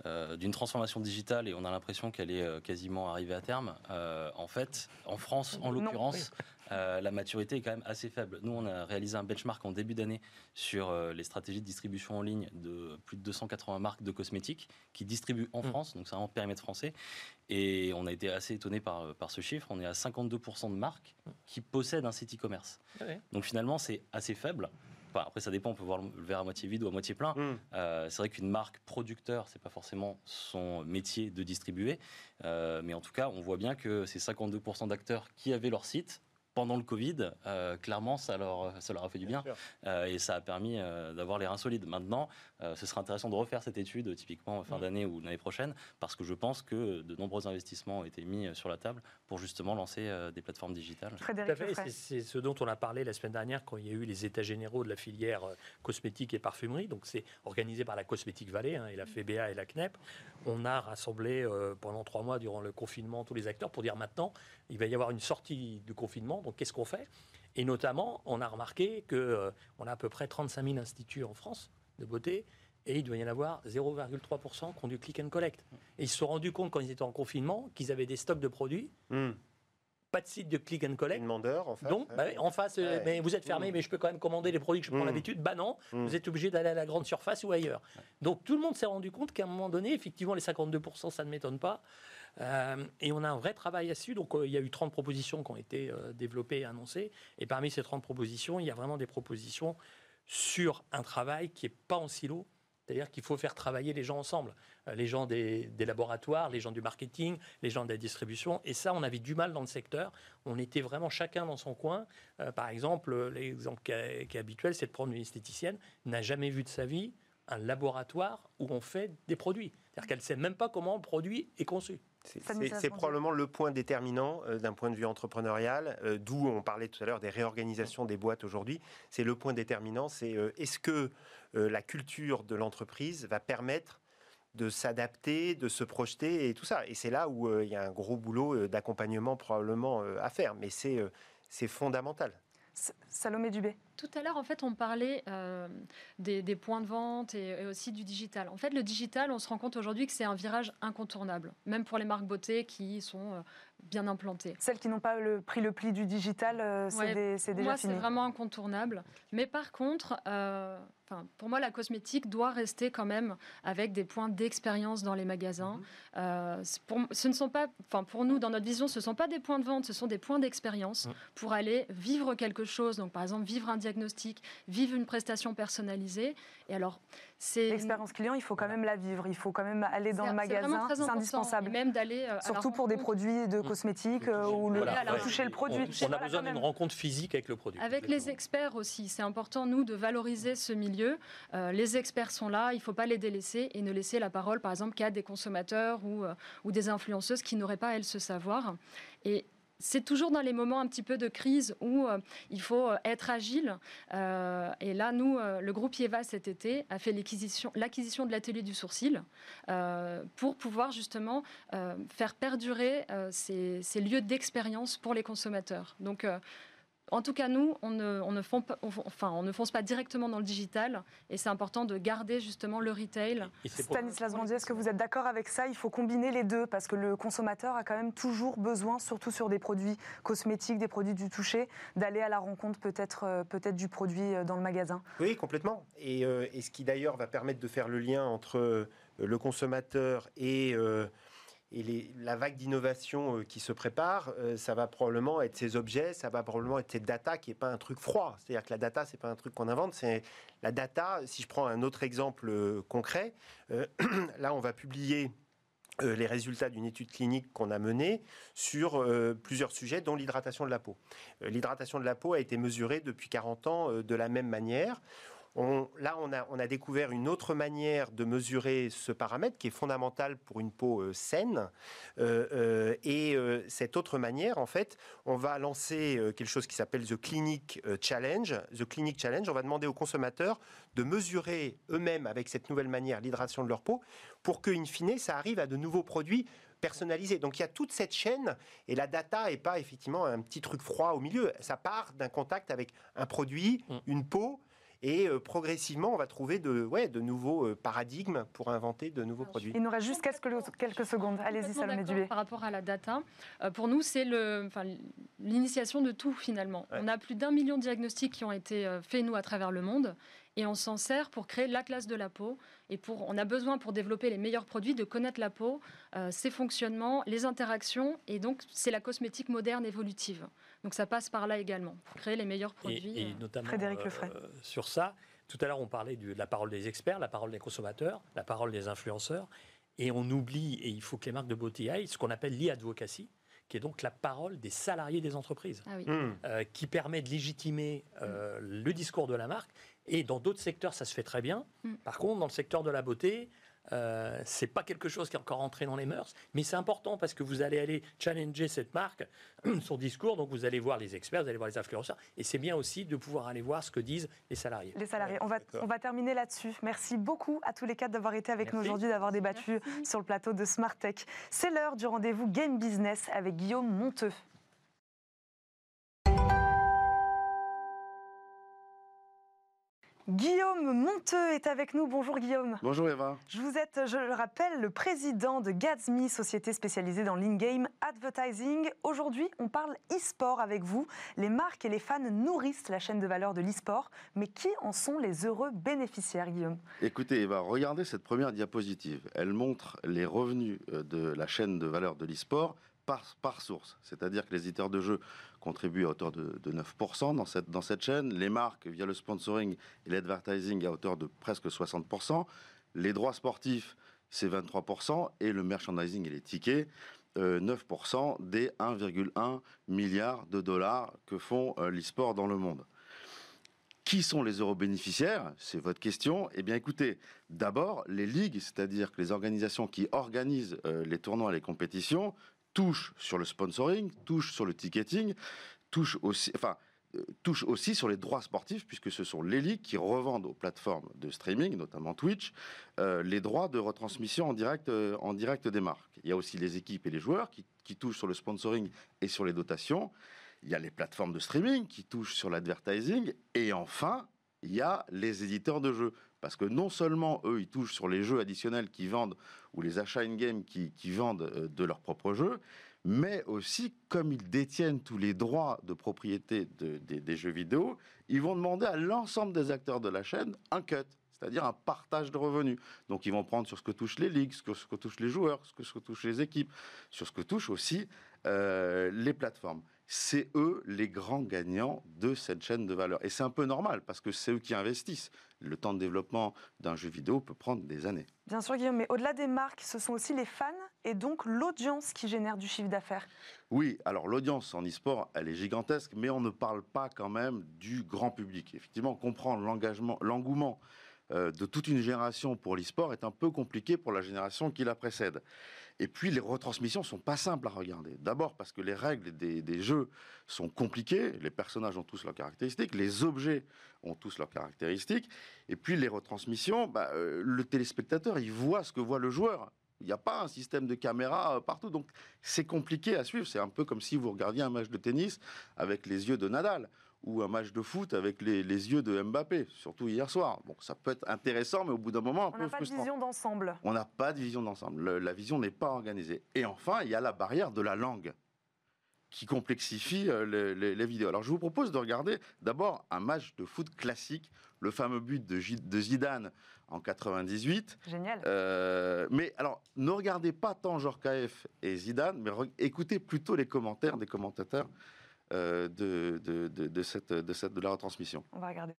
euh, d'une transformation digitale et on a l'impression qu'elle est quasiment arrivée à terme. Euh, en fait, en France, en l'occurrence, la maturité est quand même assez faible. Nous, on a réalisé un benchmark en début d'année sur les stratégies de distribution en ligne de plus de 280 marques de cosmétiques qui distribuent en mm. France, donc c'est un périmètre français. Et on a été assez étonné par, par ce chiffre. On est à 52% de marques qui possèdent un site e-commerce. Ah donc finalement, c'est assez faible après, ça dépend, on peut voir le verre à moitié vide ou à moitié plein. Mm. Euh, c'est vrai qu'une marque producteur, c'est pas forcément son métier de distribuer. Euh, mais en tout cas, on voit bien que ces 52% d'acteurs qui avaient leur site pendant le Covid, euh, clairement, ça leur, ça leur a fait du bien. Euh, et ça a permis euh, d'avoir les reins solides. Maintenant, ce serait intéressant de refaire cette étude, typiquement fin d'année ou l'année prochaine, parce que je pense que de nombreux investissements ont été mis sur la table pour justement lancer des plateformes digitales. C'est ce dont on a parlé la semaine dernière quand il y a eu les états généraux de la filière cosmétique et parfumerie. Donc, c'est organisé par la Cosmétique Vallée hein, et la FEBA et la CNEP. On a rassemblé pendant trois mois durant le confinement tous les acteurs pour dire maintenant, il va y avoir une sortie du confinement donc qu'est-ce qu'on fait Et notamment, on a remarqué qu'on euh, a à peu près 35 000 instituts en France de beauté et il doit y en avoir 0,3% qui ont du click and collect. Et ils se sont rendus compte quand ils étaient en confinement qu'ils avaient des stocks de produits. Hmm. Pas de site de click and collect. Demandeur, en face. Donc, bah, en face, mais vous êtes fermé, hmm. mais je peux quand même commander les produits que je prends hmm. l'habitude. Bah non, vous êtes obligé d'aller à la grande surface ou ailleurs. Donc tout le monde s'est rendu compte qu'à un moment donné, effectivement, les 52%, ça ne m'étonne pas. Euh, et on a un vrai travail là-dessus. Donc, euh, il y a eu 30 propositions qui ont été euh, développées et annoncées. Et parmi ces 30 propositions, il y a vraiment des propositions sur un travail qui n'est pas en silo. C'est-à-dire qu'il faut faire travailler les gens ensemble. les gens des, laboratoires, les gens du marketing, les gens de la distribution. Et ça, on avait du mal dans le secteur. On était vraiment chacun dans son coin. par exemple, l'exemple qui, qui est, habituel, c'est de prendre une esthéticienne, n'a jamais vu de sa vie un laboratoire où on fait des produits. C'est-à-dire qu'elle ne sait même pas comment le produit est conçu. C'est probablement le point déterminant euh, d'un point de vue entrepreneurial, euh, d'où on parlait tout à l'heure des réorganisations des boîtes aujourd'hui. C'est le point déterminant, c'est euh, est-ce que la culture de l'entreprise va permettre de s'adapter, de se projeter et tout ça. Et c'est là où il y a un gros boulot d'accompagnement probablement à faire, mais c'est fondamental. Salomé Dubé. Tout à l'heure, en fait, on parlait euh, des, points de vente et, aussi du digital. En fait, le digital, on se rend compte aujourd'hui que c'est un virage incontournable, même pour les marques beauté qui sont euh, bien implantées. Celles qui n'ont pas le, pris le pli du digital, euh, c'est déjà moi, c'est vraiment incontournable. Mais par contre, pour moi, la cosmétique doit rester quand même avec des points d'expérience dans les magasins. Mhm. pour, ce ne sont pas, enfin, pour nous, dans notre vision, ce ne sont pas des points de vente, ce sont des points d'expérience mhm. pour aller vivre quelque chose. Donc, par exemple, vivre un diagnostic, vivre une prestation personnalisée. Et alors, l'expérience client, il faut quand même la vivre. Il faut quand même aller dans le magasin, c'est indispensable. même d'aller euh, surtout pour des produits de mmh. cosmétiques euh, où le toucher le produit. On, a besoin d'une rencontre physique avec le produit. Avec les experts aussi, c'est important nous de valoriser ce milieu. Euh, les experts sont là, il ne faut pas les délaisser et ne laisser la parole, par exemple, qu'à des consommateurs ou, ou des influenceuses qui n'auraient pas elles ce savoir. Et c'est toujours dans les moments un petit peu de crise où euh, il faut euh, être agile. Euh, et là, nous, le groupe IEVA cet été a fait l'acquisition de l'atelier du sourcil pour pouvoir justement faire perdurer ces, ces lieux d'expérience pour les consommateurs. Donc, en tout cas, nous, on ne, fonce pas, directement dans le digital et c'est important de garder justement le retail. Stanislas Bondier, est-ce que vous êtes d'accord avec ça? Il faut combiner les deux parce que le consommateur a quand même toujours besoin, surtout sur des produits cosmétiques, des produits du toucher, d'aller à la rencontre peut-être euh, peut du produit euh, dans le magasin. Oui, complètement. Et, euh, ce qui d'ailleurs va permettre de faire le lien entre le consommateur et et la vague d'innovation qui se prépare, ça va probablement être ces objets, ça va probablement être cette data qui n'est pas un truc froid. C'est-à-dire que la data, c'est pas un truc qu'on invente, c'est la data. Si je prends un autre exemple concret, [clears throat] là, on va publier euh, les résultats d'une étude clinique qu'on a menée sur euh, plusieurs sujets, dont l'hydratation de la peau. Euh, l'hydratation de la peau a été mesurée depuis 40 ans de la même manière là, on a, découvert une autre manière de mesurer ce paramètre qui est fondamental pour une peau euh, saine. Euh, euh, et cette autre manière, en fait, on va lancer quelque chose qui s'appelle The Clinic Challenge. The Clinic Challenge, on va demander aux consommateurs de mesurer eux-mêmes avec cette nouvelle manière l'hydratation de leur peau pour que, in fine, ça arrive à de nouveaux produits personnalisés. Donc il y a toute cette chaîne et la data n'est pas effectivement un petit truc froid au milieu. Ça part d'un contact avec un produit, mm. une peau, et euh, progressivement, on va trouver de, ouais, de nouveaux euh, paradigmes pour inventer de nouveaux produits. Il nous reste juste quelques, quelques secondes. Allez-y, Salomé Dubé. Par rapport à la data, euh, pour nous, c'est l'initiation de tout finalement. On a plus d'un million de diagnostics qui ont été faits, nous, à travers le monde et on s'en sert pour créer la classe de la peau. Et pour, on a besoin, pour développer les meilleurs produits, de connaître la peau, ses fonctionnements, les interactions. Et donc, c'est la cosmétique moderne évolutive. Donc ça passe par là également, pour créer les meilleurs produits. Et, euh, notamment Frédéric Lefray. Euh, sur ça, tout à l'heure on parlait de la parole des experts, la parole des consommateurs, la parole des influenceurs, et on oublie, et il faut que les marques de beauté aillent, ce qu'on appelle l'e-advocacy, qui est donc la parole des salariés des entreprises, ah mmh. euh, qui permet de légitimer le discours de la marque. Et dans d'autres secteurs, ça se fait très bien. Mmh. Par contre, dans le secteur de la beauté, euh, c'est pas quelque chose qui est encore entré dans les mœurs, mais c'est important parce que vous allez aller challenger cette marque, [clears throat] son discours, donc vous allez voir les experts, vous allez voir les influenceurs, et c'est bien aussi de pouvoir aller voir ce que disent les salariés. Les salariés. on, va, on va terminer là-dessus. Merci beaucoup à tous les quatre d'avoir été avec nous aujourd'hui, d'avoir débattu sur le plateau de Smart Tech. C'est l'heure du rendez-vous Game Business avec Guillaume Monteux. Guillaume Monteux est avec nous. Bonjour Guillaume. Bonjour Eva. Je vous êtes, je le rappelle, le président de Gatsme, société spécialisée dans l'in-game advertising. Aujourd'hui, on parle e-sport avec vous. Les marques et les fans nourrissent la chaîne de valeur de l'e-sport, mais qui en sont les heureux bénéficiaires, Guillaume? Écoutez Eva, regardez cette première diapositive. Elle montre les revenus euh, de la chaîne de valeur de l'e-sport par, source. C'est-à-dire que les éditeurs de jeux contribuent à hauteur de, 9% dans cette, dans cette chaîne, les marques via le sponsoring et l'advertising à hauteur de presque 60%, les droits sportifs c'est 23%, et le merchandising et les tickets, 9% euh, des 1,1 milliard de dollars que font euh, l'e-sport dans le monde. Qui sont les euros bénéficiaires? C'est votre question. Eh bien, écoutez, d'abord, les ligues, c'est-à-dire que les organisations qui organisent euh, les tournois et les compétitions, touche sur le sponsoring, touche sur le ticketing, touche aussi, enfin, euh, touche aussi sur les droits sportifs, puisque ce sont les ligues qui revendent aux plateformes de streaming, notamment Twitch, euh, les droits de retransmission en direct, euh, en direct des marques. Il y a aussi les équipes et les joueurs qui, qui, touchent sur le sponsoring et sur les dotations. Il y a les plateformes de streaming qui touchent sur l'advertising. Et enfin, il y a les éditeurs de jeux. Parce que non seulement eux, ils touchent sur les jeux additionnels qui vendent, ou les achats in-game qui, vendent euh, de leurs propres jeux, mais aussi, comme ils détiennent tous les droits de propriété des jeux vidéo, ils vont demander à l'ensemble des acteurs de la chaîne un cut c'est-à-dire un partage de revenus. Donc ils vont prendre sur ce que touchent les ligues, sur ce que touchent les joueurs, sur ce que touchent les équipes, sur ce que touchent aussi euh, les plateformes c'est eux les grands gagnants de cette chaîne de valeur. Et c'est un peu normal parce que c'est eux qui investissent. Le temps de développement d'un jeu vidéo peut prendre des années. Bien sûr, Guillaume, mais au-delà des marques, ce sont aussi les fans et donc l'audience qui génère du chiffre d'affaires. Oui, alors l'audience en e-sport, elle est gigantesque, mais on ne parle pas quand même du grand public. Effectivement, comprendre l'engagement, l'engouement euh, de toute une génération pour l'e-sport est un peu compliqué pour la génération qui la précède. Et puis les retransmissions sont pas simples à regarder. D'abord parce que les règles des, jeux sont compliquées, les personnages ont tous leurs caractéristiques, les objets ont tous leurs caractéristiques, et puis les retransmissions, bah, euh, le téléspectateur, il voit ce que voit le joueur. Il n'y a pas un système de caméra euh, partout, donc c'est compliqué à suivre. C'est un peu comme si vous regardiez un match de tennis avec les yeux de Nadal ou un match de foot avec les, yeux de Mbappé, surtout hier soir. Bon, ça peut être intéressant, mais au bout d'un moment, un on n'a pas de vision d'ensemble. On n'a pas de vision d'ensemble. La vision n'est pas organisée. Et enfin, il y a la barrière de la langue. qui complexifie euh, les, vidéos. Alors je vous propose de regarder d'abord un match de foot classique, le fameux but de, Zidane en 98. Génial. Euh, mais alors, ne regardez pas tant KF et Zidane, mais écoutez plutôt les commentaires des commentateurs de, de, cette, de, cette, de la retransmission. On va regarder.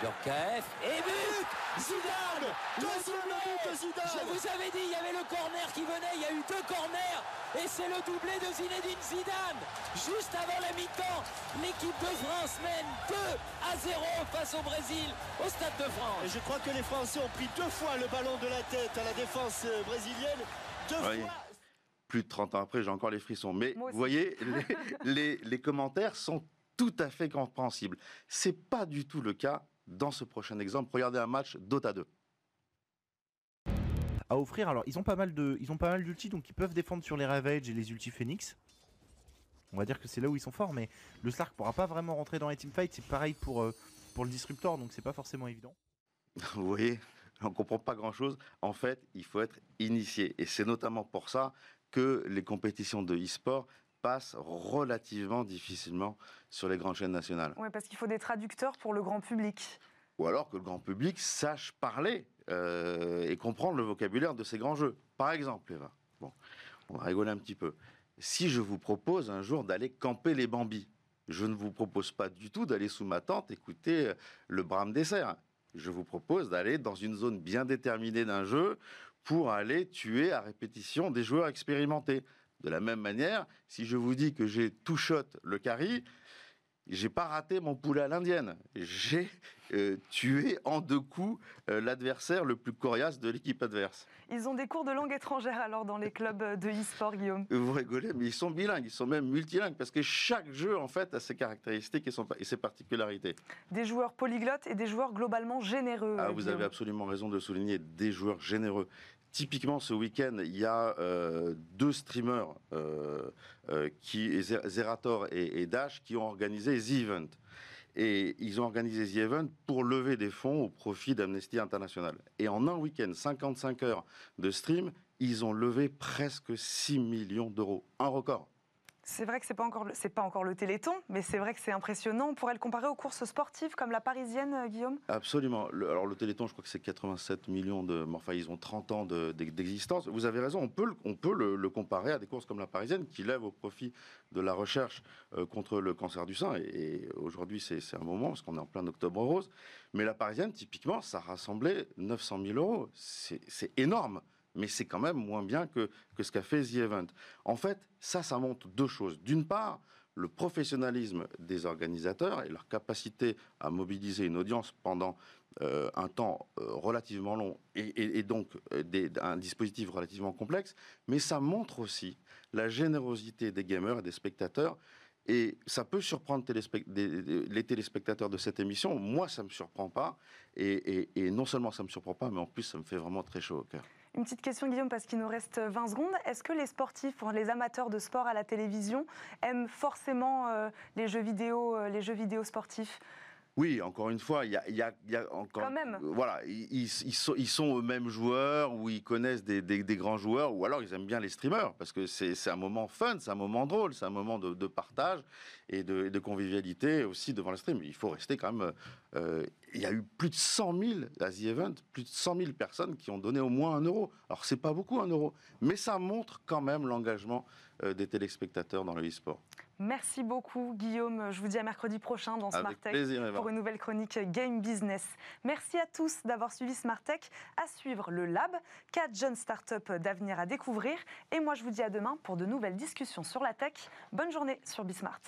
Djorkaeff et but Zidane Deuxième but de Zidane Je vous avais dit, il y avait le corner qui venait, il y a eu deux corners et c'est le doublé de Zinedine Zidane Juste avant la mi-temps, l'équipe de France mène 2 à 0 face au Brésil au Stade de France. Et je crois que les Français ont pris deux fois le ballon de la tête à la défense euh, brésilienne. Deux fois plus de 30 ans après, j'ai encore les frissons. Mais vous voyez, [laughs] les, les, commentaires sont tout à fait compréhensibles. C'est pas du tout le cas dans ce prochain exemple. Regardez un match Dota 2 à offrir. Alors, ils ont pas mal de, ils ont pas mal d'ultis, donc ils peuvent défendre sur les Ravage et les ultis Phoenix. On va dire que c'est là où ils sont forts, mais le Slark pourra pas vraiment rentrer dans les teamfights. C'est pareil pour, euh, pour le Disruptor, donc c'est pas forcément évident. [laughs] Vous voyez, on comprend pas grand chose. En fait, il faut être initié, et c'est notamment pour ça que les compétitions de e-sport passent relativement difficilement sur les grandes chaînes nationales. Oui, parce qu'il faut des traducteurs pour le grand public. Ou alors que le grand public sache parler euh, et comprendre le vocabulaire de ces grands jeux. Par exemple, Eva, bon, on va rigoler un petit peu. Si je vous propose un jour d'aller camper les bambis, je ne vous propose pas du tout d'aller sous ma tente écouter le brame dessert. Je vous propose d'aller dans une zone bien déterminée d'un jeu pour aller tuer à répétition des joueurs expérimentés. De la même manière, si je vous dis que j'ai tout shot le carry, j'ai pas raté mon poulet à l'indienne. J'ai euh, tué en deux coups euh, l'adversaire le plus coriace de l'équipe adverse. Ils ont des cours de langue étrangère alors dans les clubs de e-sport, Guillaume Vous rigolez, mais ils sont bilingues, ils sont même multilingues parce que chaque jeu en fait a ses caractéristiques et, ses particularités. Des joueurs polyglottes et des joueurs globalement généreux. Ah, vous avez absolument raison de souligner des joueurs généreux. Typiquement, ce week-end, il y a euh, deux streamers, euh, euh, Zerator et, Dash, qui ont organisé The Event. Et ils ont organisé The Event pour lever des fonds au profit d'Amnesty International. Et en un week-end, 55 heures de stream, ils ont levé presque 6 millions d'euros. Un record. C'est vrai que c'est pas pas encore le Téléthon, mais c'est vrai que c'est impressionnant. On pourrait le comparer aux courses sportives comme la parisienne, euh, Guillaume? Absolument. alors le Téléthon, je crois que c'est 87 millions de. Enfin, ils ont 30 ans d'existence. Vous avez raison. On peut, on peut le, comparer à des courses comme la parisienne qui lèvent au profit de la recherche euh, contre le cancer du sein. Et, aujourd'hui, c'est un moment parce qu'on est en plein octobre rose. Mais la parisienne, typiquement, ça rassemblait 900 000 euros. C'est énorme mais c'est quand même moins bien que, que ce qu'a fait The Event. En fait, ça, ça montre deux choses. D'une part, le professionnalisme des organisateurs et leur capacité à mobiliser une audience pendant euh, un temps euh, relativement long et, donc euh, un dispositif relativement complexe, mais ça montre aussi la générosité des gamers et des spectateurs. Et ça peut surprendre les téléspectateurs de cette émission. Moi, ça ne me surprend pas. Et, et non seulement ça ne me surprend pas, mais en plus, ça me fait vraiment très chaud au cœur. Une petite question, Guillaume, parce qu'il nous reste 20 secondes. Est-ce que les sportifs, les amateurs de sport à la télévision, aiment forcément euh, les, jeux vidéo, euh, les jeux vidéo sportifs? Oui, encore une fois, il y a, y, a, y a, encore. Quand même. Voilà, ils, sont, ils sont eux-mêmes joueurs ou ils connaissent des, des, grands joueurs ou alors ils aiment bien les streamers parce que c'est un moment fun, c'est un moment drôle, c'est un moment de, de, partage et de, de, convivialité aussi devant le stream. Il faut rester quand même. Euh, il y a eu plus de 100 000 à The Event, plus de 100 000 personnes qui ont donné au moins un euro. Alors c'est pas beaucoup un euro, mais ça montre quand même l'engagement euh, des téléspectateurs dans le e-sport. Merci beaucoup, Guillaume. Je vous dis à mercredi prochain dans Smart Tech pour une nouvelle chronique Game Business. Merci à tous d'avoir suivi Smart Tech. À suivre le Lab, 4 jeunes startups d'avenir à découvrir. Et moi, je vous dis à demain pour de nouvelles discussions sur la tech. Bonne journée sur Bismart.